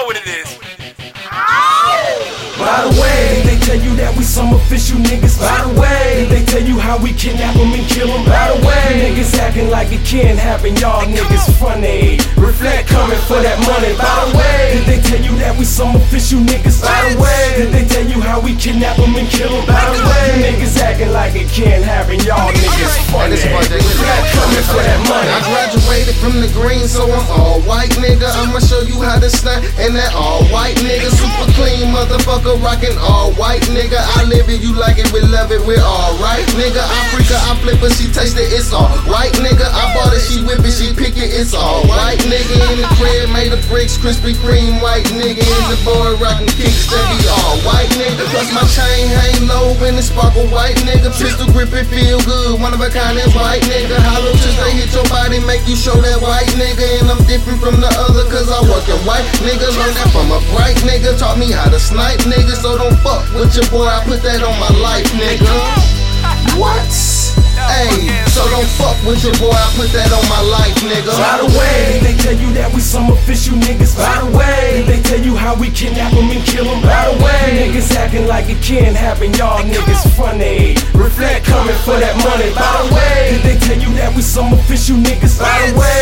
know what it is. By the way, they tell you that we some official niggas. By the way, they tell you how we kidnap them and kill them. By the way, niggas acting like it can't happen. Y'all niggas funny. Reflect coming for that money. By the way, did they tell you that we some official niggas? By the way, did they tell you how we kidnap them and kill them? By the way, niggas acting like it can't happen. Y'all niggas funny. this is Project Lil Reflect coming for that money. I graduated from the green, so I'm all white, nigga. I'ma show you how to stunt and that all white nigga. Super clean motherfucker, rockin' all white, nigga. I live it, you like it, we love it, we're alright, nigga. i Africa, I flip it, she taste it, it's alright, nigga. I bought it, she whip it, she pick it, it's alright, nigga. In the crib, made of bricks, Krispy Kreme, white nigga. In the boy rockin' kicks, that be all white, nigga. Plus my chain hang low when it sparkle white, nigga. Pistol grip it feel good, one of a kind, that's white, nigga. Hollow tips, they hit your body, make you show that white nigga. And I'm different from the other, cause I work white nigga. Learned that from a bright nigga, taught me how to snipe nigga. So don't fuck with your boy, I put that on my life, nigga. What? Hey, so don't fuck with your boy, I put that on my life, nigga. By the way, they tell you that we some official niggas. By the way, they tell you how we kidnap them and kill them. By the way, niggas acting like it can't happen. Y'all niggas funny. Reflect coming for that money. By the way, they tell you that we some official niggas? By the way,